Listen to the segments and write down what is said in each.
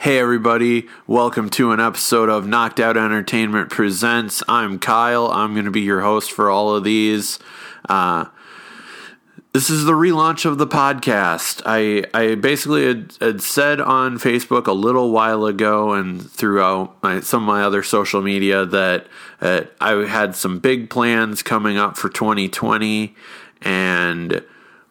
Hey, everybody, welcome to an episode of Knocked Out Entertainment Presents. I'm Kyle. I'm going to be your host for all of these. Uh, this is the relaunch of the podcast. I, I basically had, had, said on Facebook a little while ago and throughout my, some of my other social media that uh, I had some big plans coming up for 2020 and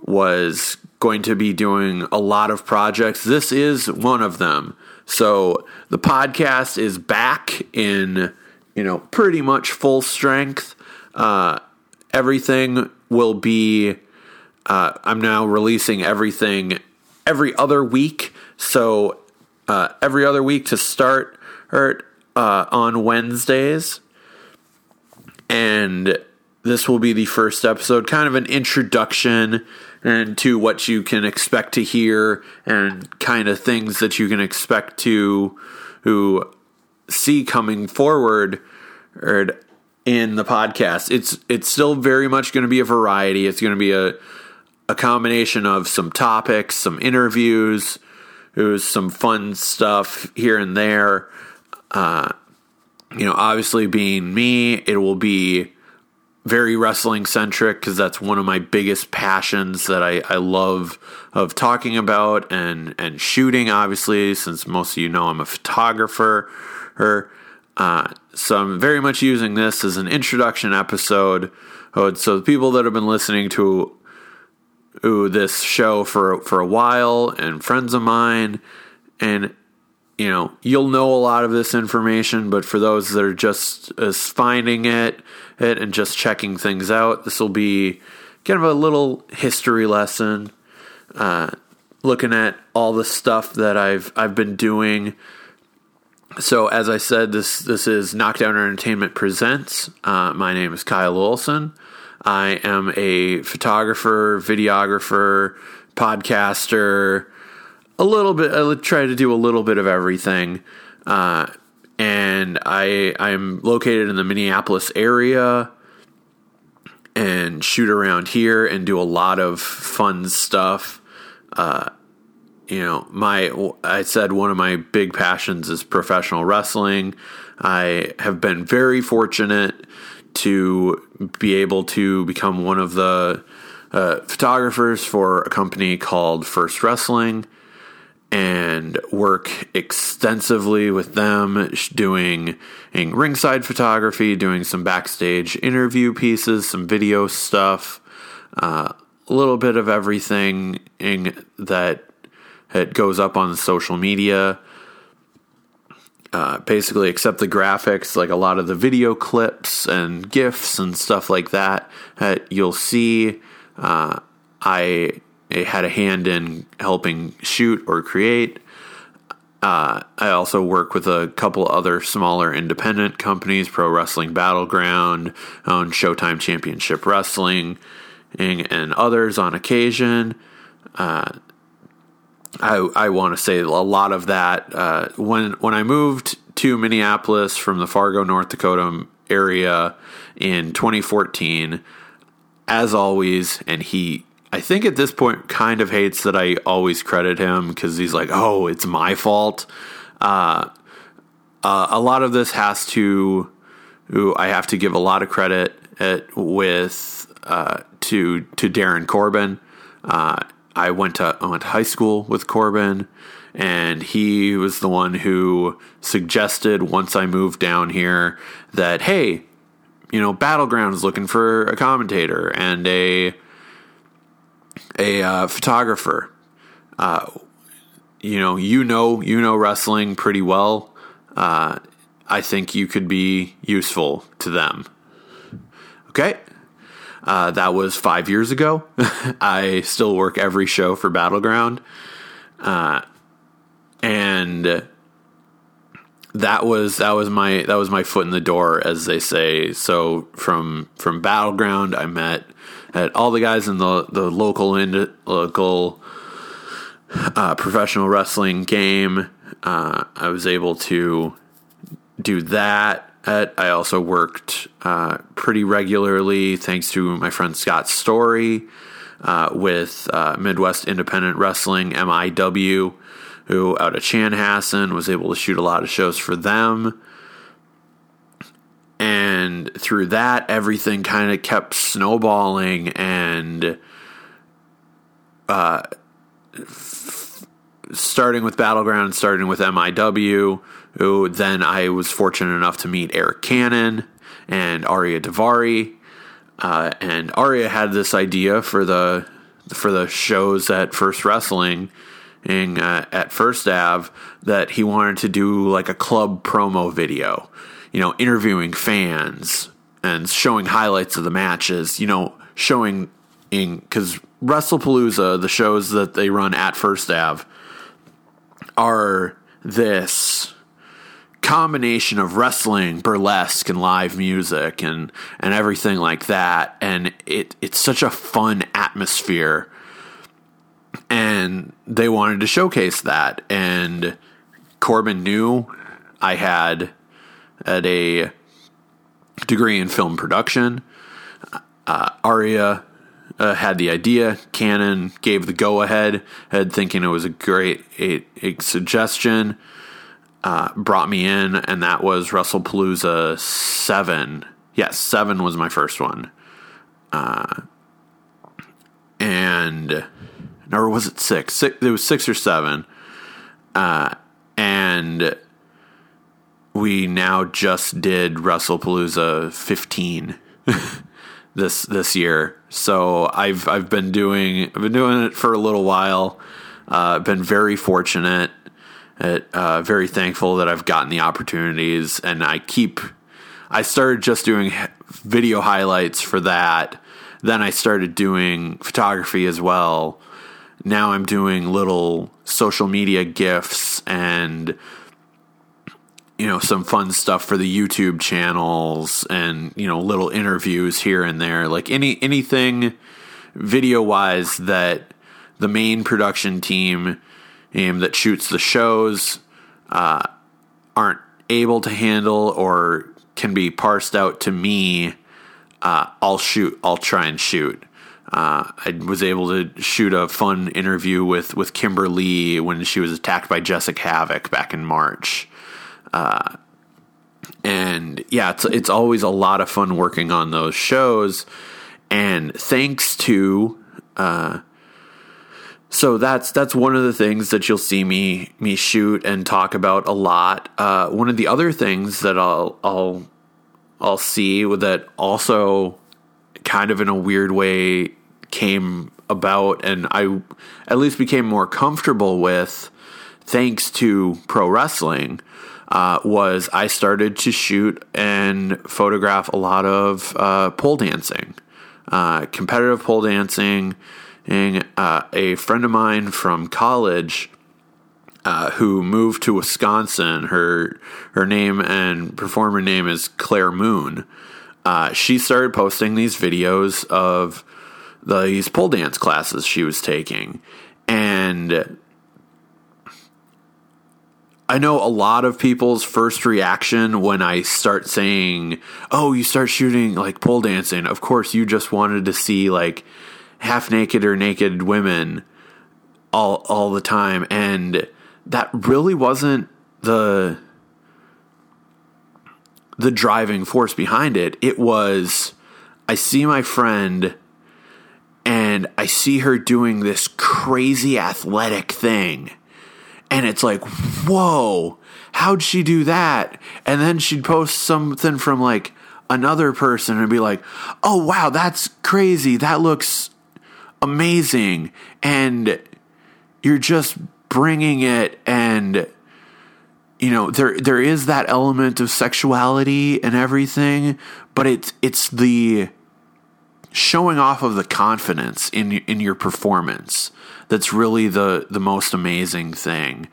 was going to be doing a lot of projects. This is one of them. So the podcast is back in, you know, pretty much full strength. Uh, everything will be. Uh, I'm now releasing everything every other week. So uh, every other week to start or, uh, on Wednesdays. And this will be the first episode, kind of an introduction and to what you can expect to hear and kind of things that you can expect to who see coming forward or in the podcast. It's it's still very much going to be a variety. It's going to be a a combination of some topics, some interviews, some fun stuff here and there. Uh, you know, obviously being me, it will be very wrestling centric because that's one of my biggest passions that I, I love of talking about and and shooting. Obviously, since most of you know I'm a photographer, or uh, so I'm very much using this as an introduction episode. Oh, so the people that have been listening to ooh, this show for for a while and friends of mine and you know you'll know a lot of this information but for those that are just as finding it it and just checking things out. This will be kind of a little history lesson, uh, looking at all the stuff that I've I've been doing. So as I said, this this is Knocked Out Entertainment presents. Uh, my name is Kyle Olson. I am a photographer, videographer, podcaster. A little bit. I try to do a little bit of everything. Uh, and I I'm located in the Minneapolis area and shoot around here and do a lot of fun stuff. Uh, you know, my I said one of my big passions is professional wrestling. I have been very fortunate to be able to become one of the uh, photographers for a company called First Wrestling and work extensively with them, doing ringside photography, doing some backstage interview pieces, some video stuff, uh, a little bit of everything that that goes up on social media. Uh, basically, except the graphics, like a lot of the video clips and gifs and stuff like that that you'll see. Uh, I had a hand in helping shoot or create. Uh, I also work with a couple other smaller independent companies, Pro Wrestling Battleground, own Showtime Championship Wrestling, and, and others on occasion. Uh, I, I want to say a lot of that uh, when when I moved to Minneapolis from the Fargo, North Dakota area in 2014. As always, and he I think at this point kind of hates that I always credit him because he's like, oh, it's my fault. Uh, uh, a lot of this has to, I have to give a lot of credit at, with uh, to to Darren Corbin. Uh, I went to I went to high school with Corbin, and he was the one who suggested once I moved down here that hey, you know, Battleground is looking for a commentator and a a uh, photographer. Uh, you know, you know, you know wrestling pretty well. Uh, I think you could be useful to them. Okay. Uh, that was five years ago. I still work every show for Battleground. Uh, and that was that was my that was my foot in the door, as they say. So from from Battleground, I met at all the guys in the the local local uh, professional wrestling game. Uh, I was able to do that. At, I also worked uh, pretty regularly, thanks to my friend Scott Story, uh, with uh, Midwest Independent Wrestling (MIW), who out of Chanhassen was able to shoot a lot of shows for them. And through that, everything kind of kept snowballing and uh, f- starting with Battleground, starting with MIW, then I was fortunate enough to meet Arik Cannon and Ariya Daivari. Uh, and Ariya had this idea for the for the shows at First Wrestling in, uh, at First Ave that he wanted to do like a club promo video, you know, interviewing fans and showing highlights of the matches, you know, showing in because WrestlePalooza, the shows that they run at First Ave, are this combination of wrestling, burlesque, and live music, and and everything like that. And it it's such a fun atmosphere, and they wanted to showcase that. And Corbin knew I had at a degree in film production. Uh, Ariya uh, had the idea. Cannon gave the go ahead, thinking it was a great a, a suggestion uh, brought me in, and that was WrestlePalooza 7. Yes, 7 was my first one. Uh, and, or was it 6? six it was 6 or 7. Uh, and we now just did WrestlePalooza 15 this this year. So I've I've been doing I've been doing it for a little while. Uh, been very fortunate it, uh, very thankful that I've gotten the opportunities, and I keep. I started just doing video highlights for that. Then I started doing photography as well. Now I'm doing little social media gifs and you know some fun stuff for the YouTube channels and you know little interviews here and there like any anything video wise that the main production team um, that shoots the shows uh, aren't able to handle or can be parsed out to me, uh, I'll shoot. I'll try and shoot. Uh, I was able to shoot a fun interview with with Kimber Lee when she was attacked by Jessicka Havok back in March. Uh, and yeah, it's it's always a lot of fun working on those shows. And thanks to uh, so that's that's one of the things that you'll see me me shoot and talk about a lot. Uh, one of the other things that I'll I'll I'll see that also kind of in a weird way came about and I at least became more comfortable with thanks to pro wrestling uh, was I started to shoot and photograph a lot of uh, pole dancing, uh, competitive pole dancing and uh, a friend of mine from college uh, who moved to Wisconsin. Her her name and performer name is Claire Moon. She started posting these videos of these pole dance classes she was taking, and I know a lot of people's first reaction when I start saying, "Oh, you start shooting like pole dancing." Of course, you just wanted to see like half naked or naked women all all the time and that really wasn't the the driving force behind it it was i see my friend and i see her doing this crazy athletic thing and it's like whoa how'd she do that? And then she'd post something from like another person and be like oh wow that's crazy. That looks amazing. And you're just bringing it and you know there there is that element of sexuality and everything but it's it's the showing off of the confidence in in your performance that's really the the most amazing thing.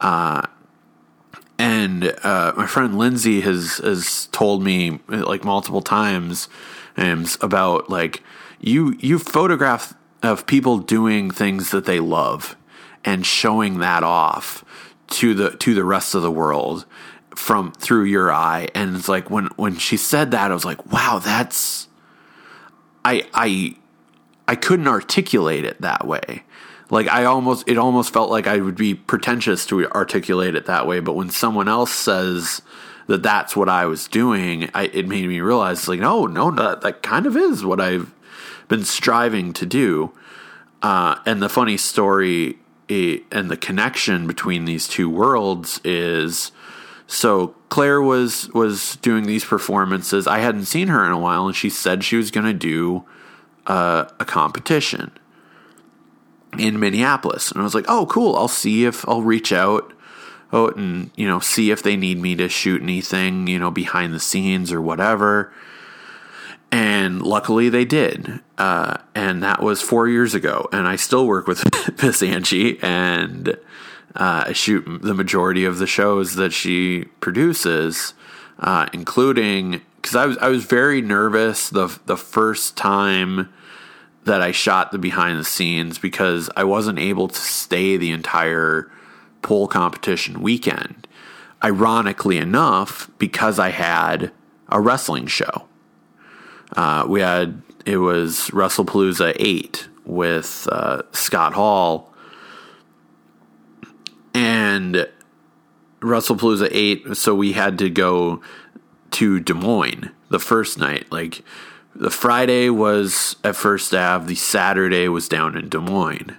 Uh, and uh, my friend Lindsay has has told me like multiple times um, about like you you photograph of people doing things that they love and showing that off to the to the rest of the world from through your eye. And it's like when when she said that I was like wow that's I I I couldn't articulate it that way like I almost it almost felt like I would be pretentious to articulate it that way, but when someone else says that that's what I was doing, I, it made me realize like no, no, that, that kind of is what I've been striving to do. Uh, and the funny story it, and the connection between these two worlds is so Claire was was doing these performances. I hadn't seen her in a while, and she said she was going to do uh, a competition in Minneapolis. And I was like, oh, cool. I'll see if I'll reach out oh, and, you know, see if they need me to shoot anything, you know, behind the scenes or whatever. And luckily they did. Uh, and that was four years ago. And I still work with Miss Angie and uh, I shoot the majority of the shows that she produces, uh, including because I was I was very nervous the the first time that I shot the behind the scenes because I wasn't able to stay the entire pole competition weekend. Ironically enough, because I had a wrestling show. Uh, we had it was WrestlePalooza eight with uh, Scott Hall, and WrestlePalooza eight. So we had to go to Des Moines the first night. Like the Friday was at First Ave, the Saturday was down in Des Moines.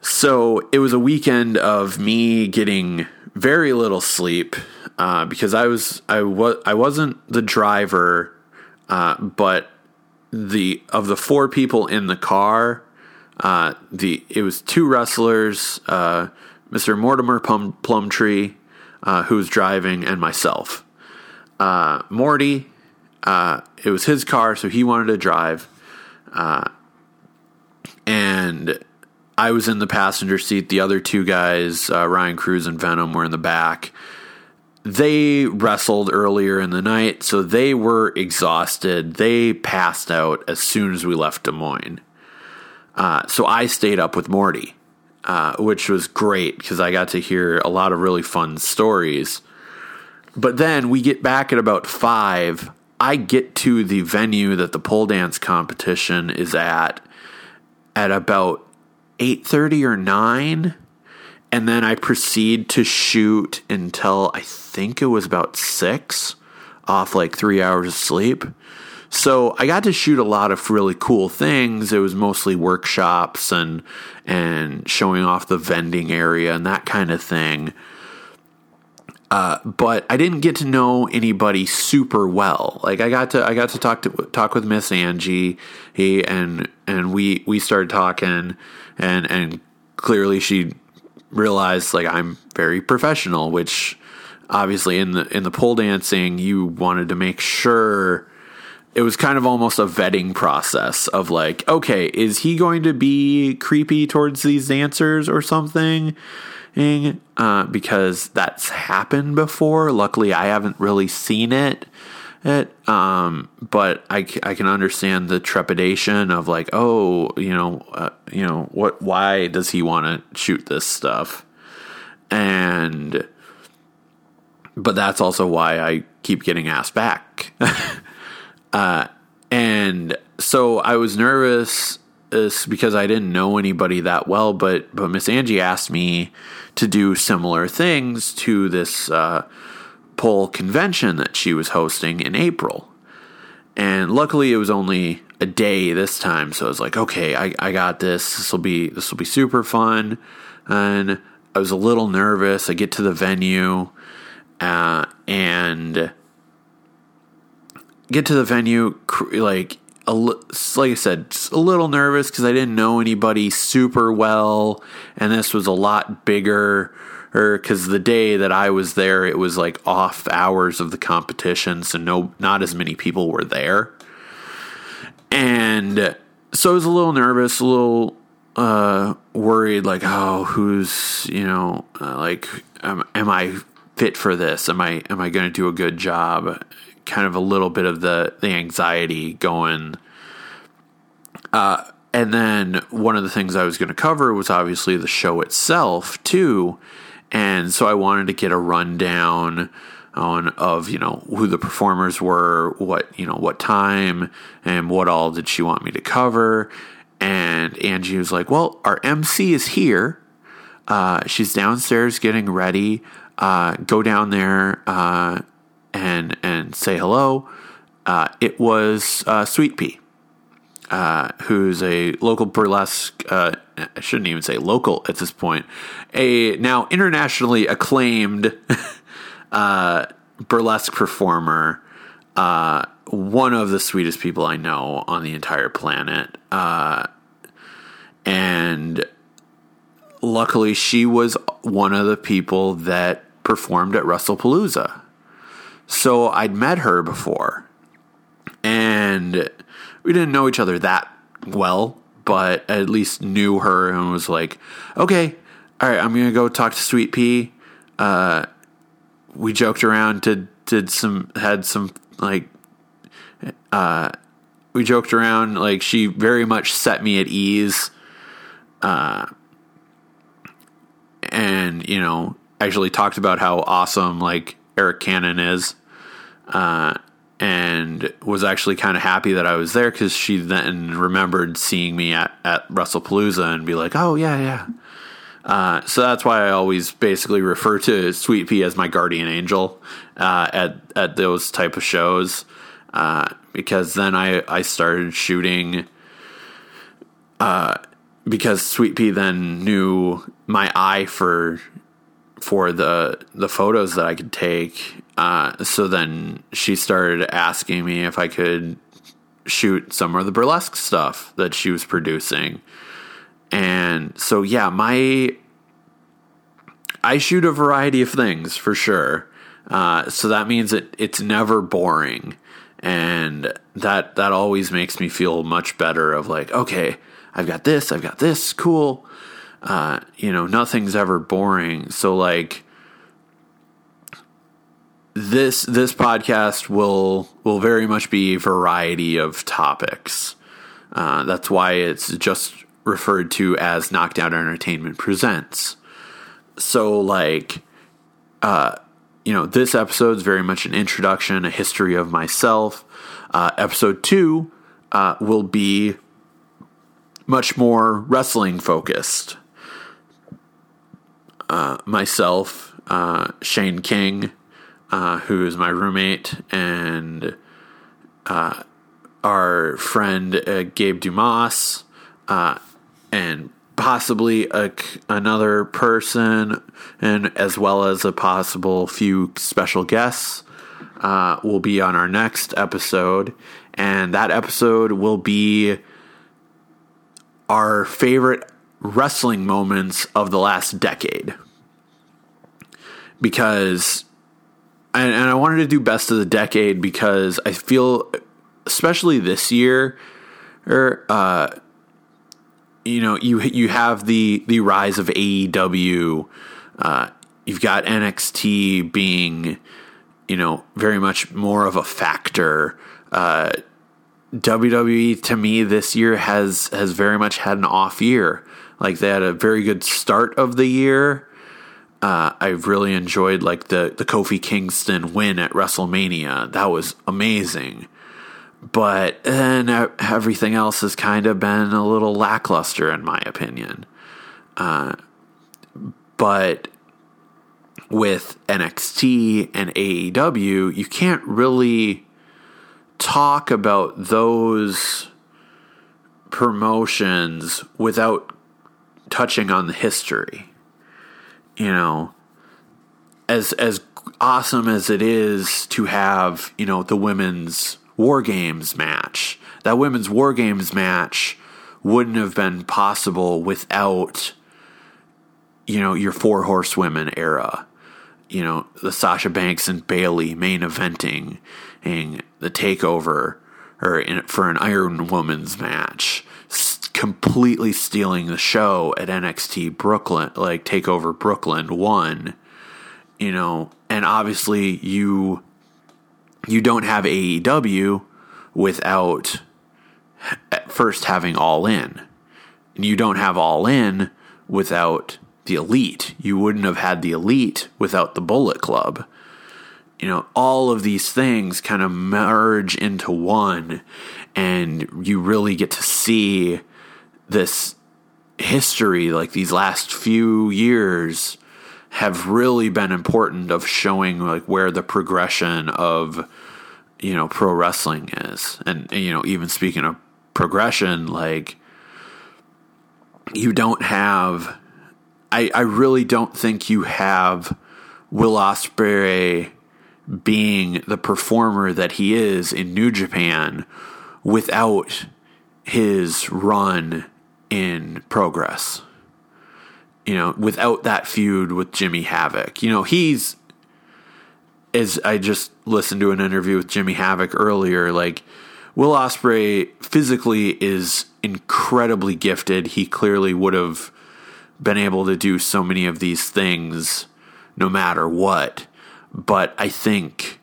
So it was a weekend of me getting very little sleep uh, because I was I was I wasn't the driver, uh, but the of the four people in the car, uh, the it was two wrestlers, uh, Mr. Mortimer Plum, Plumtree, uh, who was driving, and myself. Uh, Morty uh, it was his car, so he wanted to drive. Uh, and I was in the passenger seat. The other two guys, uh, Ryan Cruz and Venom, were in the back. They wrestled earlier in the night, so they were exhausted. They passed out as soon as we left Des Moines. Uh, so I stayed up with Morty, uh, which was great because I got to hear a lot of really fun stories. But then we get back at about five. I get to the venue that the pole dance competition is at at about 8:30 or 9 and then I proceed to shoot until I think it was about 6 off like 3 hours of sleep. So I got to shoot a lot of really cool things. It was mostly workshops and and showing off the vending area and that kind of thing. Uh, but I didn't get to know anybody super well. Like I got to I got to talk to talk with Miss Angie, he and and we we started talking, and and clearly she realized like I'm very professional, which obviously in the in the pole dancing you wanted to make sure it was kind of almost a vetting process of like, okay, is he going to be creepy towards these dancers or something? Uh, because that's happened before. Luckily, I haven't really seen it. It, um, but I, I can understand the trepidation of like, oh, you know, uh, you know, what? Why does he want to shoot this stuff? And, but that's also why I keep getting asked back. uh, and so I was nervous is because I didn't know anybody that well, but but Miss Angie asked me to do similar things to this uh, pole convention that she was hosting in April, and luckily it was only a day this time, so I was like, okay, I, I got this. This will be this will be super fun, and I was a little nervous. I get to the venue, uh, and get to the venue like a, like I said, a little nervous because I didn't know anybody super well, and this was a lot bigger. Or because the day that I was there, it was like off hours of the competition, so no, not as many people were there, and so I was a little nervous, a little uh, worried, like, oh, who's you know, uh, like, am, am I fit for this? Am I am I going to do a good job? Kind of a little bit of the the anxiety going. Uh, and then one of the things I was going to cover was obviously the show itself too, and so I wanted to get a rundown on of you know who the performers were, what you know what time, and what all did she want me to cover. and Angie was like, "Well, our MC is here. Uh, she's downstairs getting ready. Uh, go down there uh, and and say hello." Uh, it was uh, Sweet Pea, uh, who's a local burlesque. I shouldn't even say local at this point. A now internationally acclaimed burlesque performer uh, one of the sweetest people I know on the entire planet. Uh, and luckily, she was one of the people that performed at WrestlePalooza. So I'd met her before. And we didn't know each other that well, but at least knew her and was like, okay, all right, I'm to go talk to Sweet Pea. Uh, we joked around, did, did some, had some like uh we joked around like she very much set me at ease uh and you know actually talked about how awesome like Arik Cannon is uh and was actually kind of happy that I was there because she then remembered seeing me at, at WrestlePalooza and be like, oh, yeah, yeah. Uh, so that's why I always basically refer to Sweet Pea as my guardian angel uh, at at those type of shows uh, because then I I started shooting. Uh, because Sweet Pea then knew my eye for for the the photos that I could take. Uh, so then she started asking me if I could shoot some of the burlesque stuff that she was producing. And so yeah, my I shoot a variety of things for sure. Uh, so that means it it's never boring, and that that always makes me feel much better. Of like, okay, I've got this, I've got this, cool. Uh, you know, nothing's ever boring. So like this this podcast will will very much be a variety of topics. Uh, that's why it's just referred to as Knocked Out Entertainment Presents. So, like, uh, you know, this episode is very much an introduction, a history of myself. Uh, episode two uh, will be much more wrestling focused. Uh, myself, uh, Shane King, uh, who is my roommate, and uh, our friend uh, Gabe Dumas, uh, and possibly a, another person, and as well as a possible few special guests, uh, will be on our next episode. And that episode will be our favorite wrestling moments of the last decade. Because, and, and I wanted to do best of the decade because I feel, especially this year, or, er, uh, you know you you have the the rise of AEW. Uh, you've got NXT being you know very much more of a factor. Uh, WWE to me this year has has very much had an off year. Like they had a very good start of the year. Uh, I've really enjoyed like the the Kofi Kingston win at WrestleMania. That was amazing but then everything else has kind of been a little lackluster in my opinion. Uh, but with NXT and AEW, you can't really talk about those promotions without touching on the history. You know, as as awesome as it is to have, you know, the women's War Games match. That women's War Games match wouldn't have been possible without, you know, your four horsewomen era. You know, the Sasha Banks and Bayley main eventing and the takeover or in, for an Iron Woman's match, completely stealing the show at NXT Brooklyn, like Takeover Brooklyn one. You know, and obviously you you don't have AEW without at first having All In. And you don't have All In without the Elite. You wouldn't have had the Elite without the Bullet Club. You know, all of these things kind of merge into one, and you really get to see this history, like these last few years, have really been important of showing like where the progression of you know pro wrestling is, and, and you know even speaking of progression, like you don't have. I I really don't think you have Will Ospreay being the performer that he is in New Japan without his run in progress. You know, without that feud with Jimmy Havoc. You know, he's as I just listened to an interview with Jimmy Havoc earlier, like Will Ospreay physically is incredibly gifted. He clearly would have been able to do so many of these things no matter what. But I think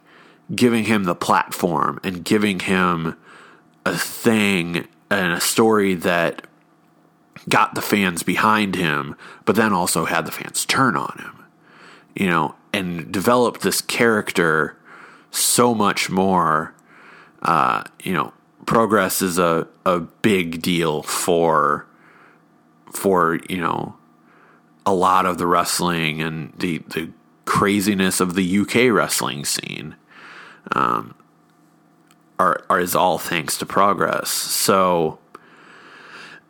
giving him the platform and giving him a thing and a story that got the fans behind him, but then also had the fans turn on him, you know, and developed this character so much more. Uh, you know, progress is a, a big deal for for you know a lot of the wrestling and the the craziness of the UK wrestling scene. Um, are, are is all thanks to progress. So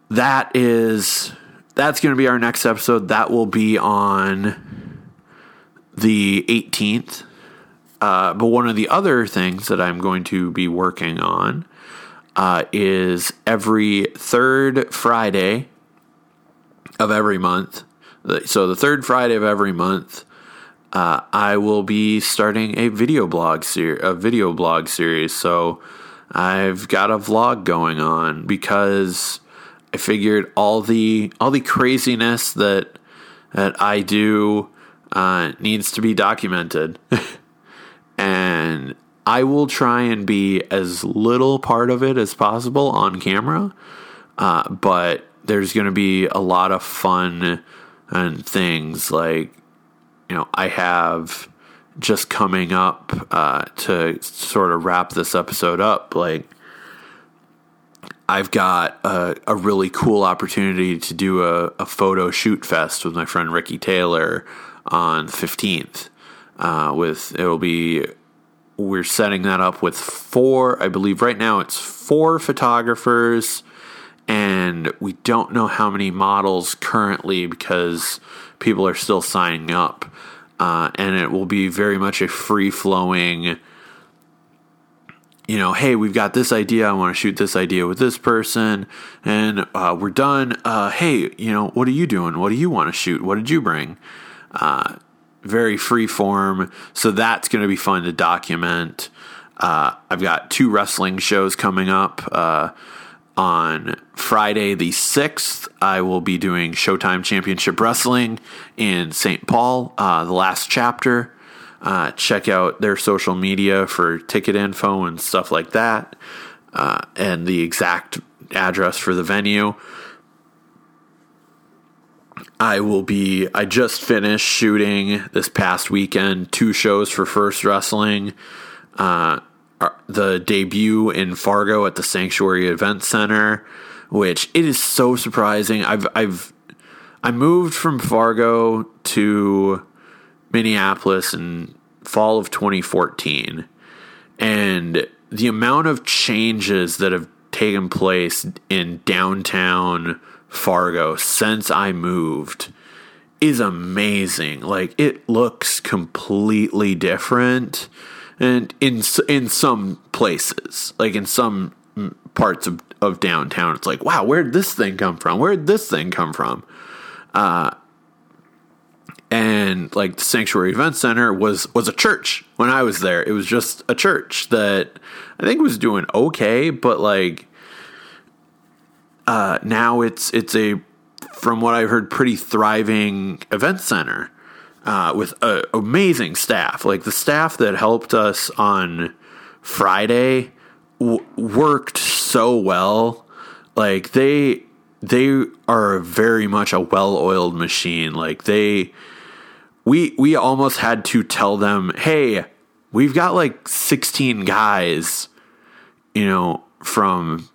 that is that's going to be our next episode. That will be on the 18th. Uh, but one of the other things that I'm going to be working on uh, is every third Friday of every month. So the third Friday of every month, uh, I will be starting a video blog series. A video blog series. So I've got a vlog going on because I figured all the all the craziness that that I do uh, needs to be documented, and I will try and be as little part of it as possible on camera. Uh, but there's going to be a lot of fun and things like you know I have just coming up uh, to sort of wrap this episode up like I've got a, a, really cool opportunity to do a, a, photo shoot fest with my friend Ricky Taylor on 15th. Uh, with it will be we're setting that up with four, I believe right now it's four photographers, and we don't know how many models currently because people are still signing up. Uh, and it will be very much a free flowing you know, hey, we've got this idea. I want to shoot this idea with this person, and uh, we're done. Uh, hey, you know, what are you doing? What do you want to shoot? What did you bring? Uh, very free form. So that's going to be fun to document. Uh, I've got two wrestling shows coming up. On Friday the 6th, I will be doing Showtime Championship Wrestling in St. Paul, uh, the last chapter. Uh, check out their social media for ticket info and stuff like that, uh, and the exact address for the venue. I will be. I just finished shooting this past weekend two shows for First Wrestling. Uh, Uh, the debut in Fargo at the Sanctuary Event Center, which it is so surprising. I've I've I moved from Fargo to Minneapolis in fall of 2014, and the amount of changes that have taken place in downtown Fargo since I moved is amazing. Like it looks completely different and in in some places, like in some parts of, of downtown, it's like, wow, where did this thing come from? Where did this thing come from? Uh, and like the Sanctuary Event Center was was a church when I was there. It was just a church that I think was doing okay, but like uh, now it's it's a from what I've heard pretty thriving event center uh, with uh, amazing staff. Like the staff that helped us on Friday w- worked so well. Like they they are very much a well-oiled machine. Like they we we almost had to tell them, "Hey, we've got like 16 guys, you know, from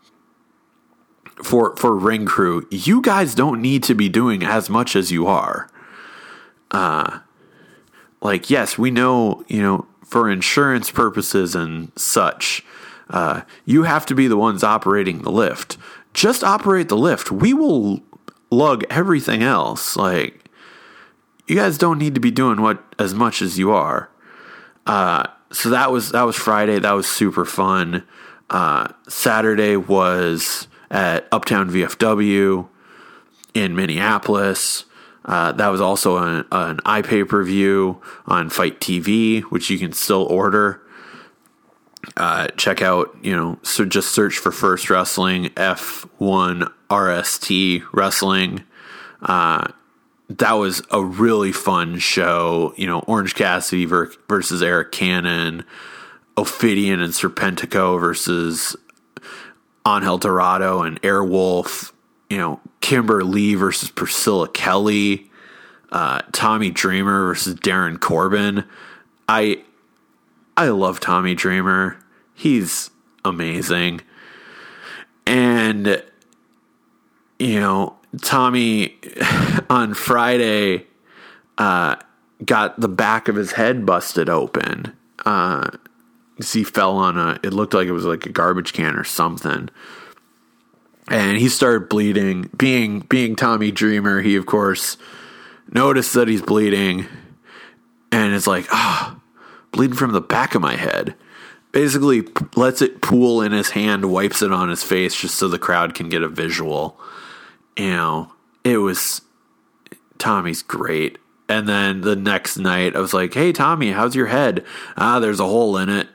for for ring crew, you guys don't need to be doing as much as you are. Uh, like yes, we know you know for insurance purposes and such, uh, you have to be the ones operating the lift. Just operate the lift. We will lug everything else. Like you guys don't need to be doing what as much as you are. Uh, so that was that was Friday. That was super fun. Uh, Saturday was at Uptown VFW in Minneapolis. Uh, that was also an, an iPay per view on FITE TV, which you can still order. Uh, check out, you know, so just search for First Wrestling F1 RST Wrestling. Uh, that was a really fun show. You know, Orange Cassidy versus Arik Cannon, Ophidian and Serpentico versus Angel Dorado and Airwolf. You know, Kimber Lee versus Priscilla Kelly, uh, Tommy Dreamer versus Darren Corbin. I I love Tommy Dreamer. He's amazing. And you know, Tommy on Friday uh, got the back of his head busted open. Uh, he fell on a. It looked like it was like a garbage can or something, and he started bleeding. Being being Tommy Dreamer, he of course noticed that he's bleeding, and it's like ah, oh, bleeding from the back of my head. Basically, lets it pool in his hand, wipes it on his face just so the crowd can get a visual you know, it was Tommy's great. And then the next night, I was like, "Hey, Tommy, how's your head? Ah, there's a hole in it."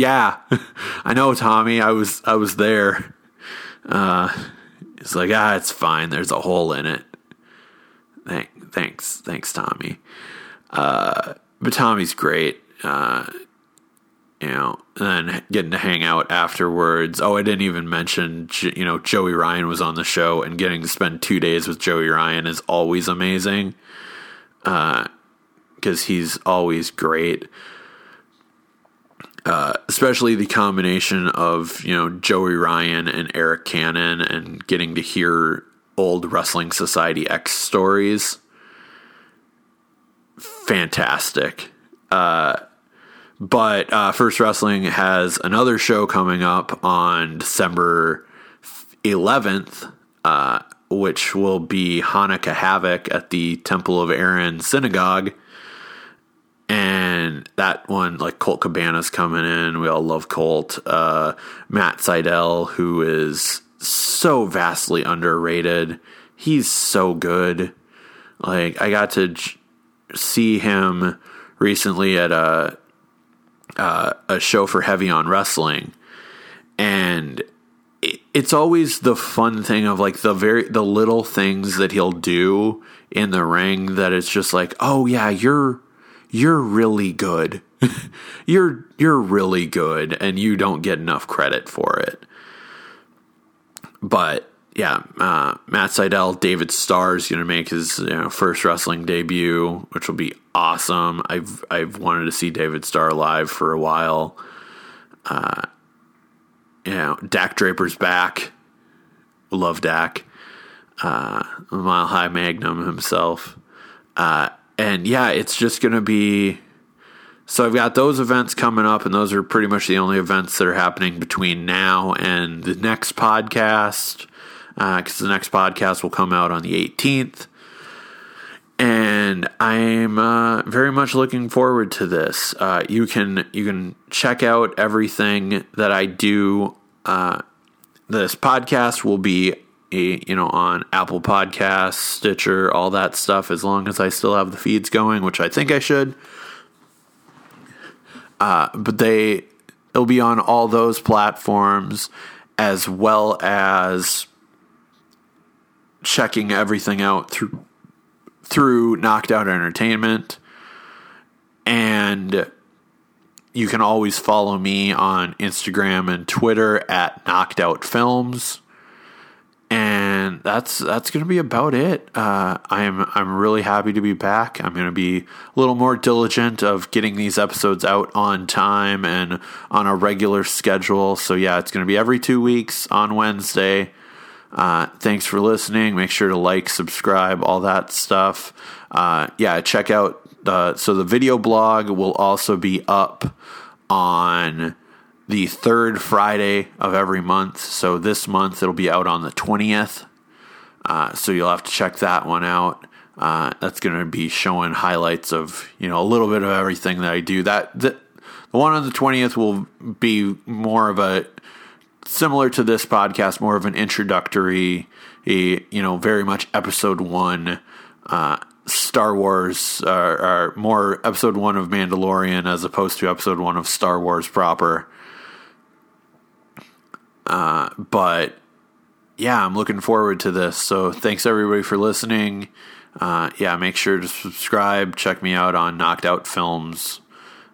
Yeah, I know, Tommy. I was I was there. Uh, it's like ah, it's fine. There's a hole in it. Thank, thanks, thanks, Tommy. Uh, but Tommy's great. Uh, you know, and then getting to hang out afterwards. Oh, I didn't even mention, you know, Joey Ryan was on the show, and getting to spend two days with Joey Ryan is always amazing. Uh, because he's always great. Uh, especially the combination of you know Joey Ryan and Arik Cannon, and getting to hear old Wrestling Society X stories. Fantastic. Uh, but uh, First Wrestling has another show coming up on December 11th, uh, which will be Hanukkah Havoc at the Temple of Aaron Synagogue. And that one, like Colt Cabana's coming in. We all love Colt. Uh, Matt Sydal, who is so vastly underrated. He's so good. Like, I got to j- see him recently at a uh, a show for Heavy on Wrestling, and it, it's always the fun thing of like the very the little things that he'll do in the ring that it's just like, oh yeah, you're you're really good. you're you're really good and you don't get enough credit for it. But yeah, uh, Matt Sydal, David Starr is going to make his you know, first wrestling debut, which will be awesome. I've I've wanted to see David Starr live for a while. Uh, you know, Dak Draper's back. Love Dak. Uh, Mile High Magnum himself. Uh, and yeah, it's just going to be. So I've got those events coming up, and those are pretty much the only events that are happening between now and the next podcast because uh, the next podcast will come out on the 18th. And I'm uh, very much looking forward to this. Uh, you can you can check out everything that I do. Uh, this podcast will be you know on Apple Podcasts, Stitcher, all that stuff. As long as I still have the feeds going, which I think I should. Uh, but they it'll be on all those platforms as well as checking everything out through through Knocked Out Entertainment. And you can always follow me on Instagram and Twitter at Knocked Out Films. And that's that's going to be about it. Uh, I'm I'm really happy to be back. I'm going to be a little more diligent of getting these episodes out on time and on a regular schedule. So yeah, it's going to be every two weeks on Wednesday. Uh, thanks for listening. Make sure to like, subscribe, all that stuff. Uh, yeah, check out. Uh, so the video blog will also be up on the third Friday of every month. So this month it'll be out on the 20th. Uh, so you'll have to check that one out. Uh, that's going to be showing highlights of you know a little bit of everything that I do. That, the one on the 20th will be more of a similar to this podcast, more of an introductory, a, you know, very much episode one. Uh, Star Wars, uh, or more episode one of Mandalorian as opposed to episode one of Star Wars proper. Uh, but yeah, I'm looking forward to this. So thanks everybody for listening. Uh, yeah, make sure to subscribe. Check me out on Knocked Out Films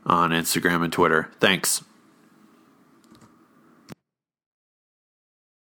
on Instagram and Twitter. Thanks.